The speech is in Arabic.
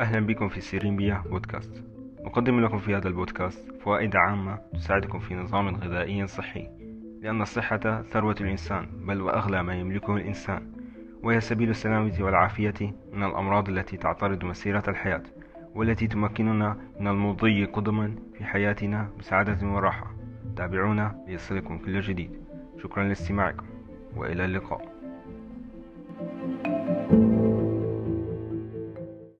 أهلا بكم في سيريمبيا بودكاست. نقدم لكم في هذا البودكاست فوائد عامة تساعدكم في نظام غذائي صحي. لأن الصحة ثروة الإنسان بل وأغلى ما يملكه الإنسان وهي سبيل السلامة والعافية من الأمراض التي تعترض مسيرة الحياة والتي تمكننا من المضي قدما في حياتنا بسعادة وراحة. تابعونا ليصلكم كل جديد. شكرا لاستماعكم وإلى اللقاء.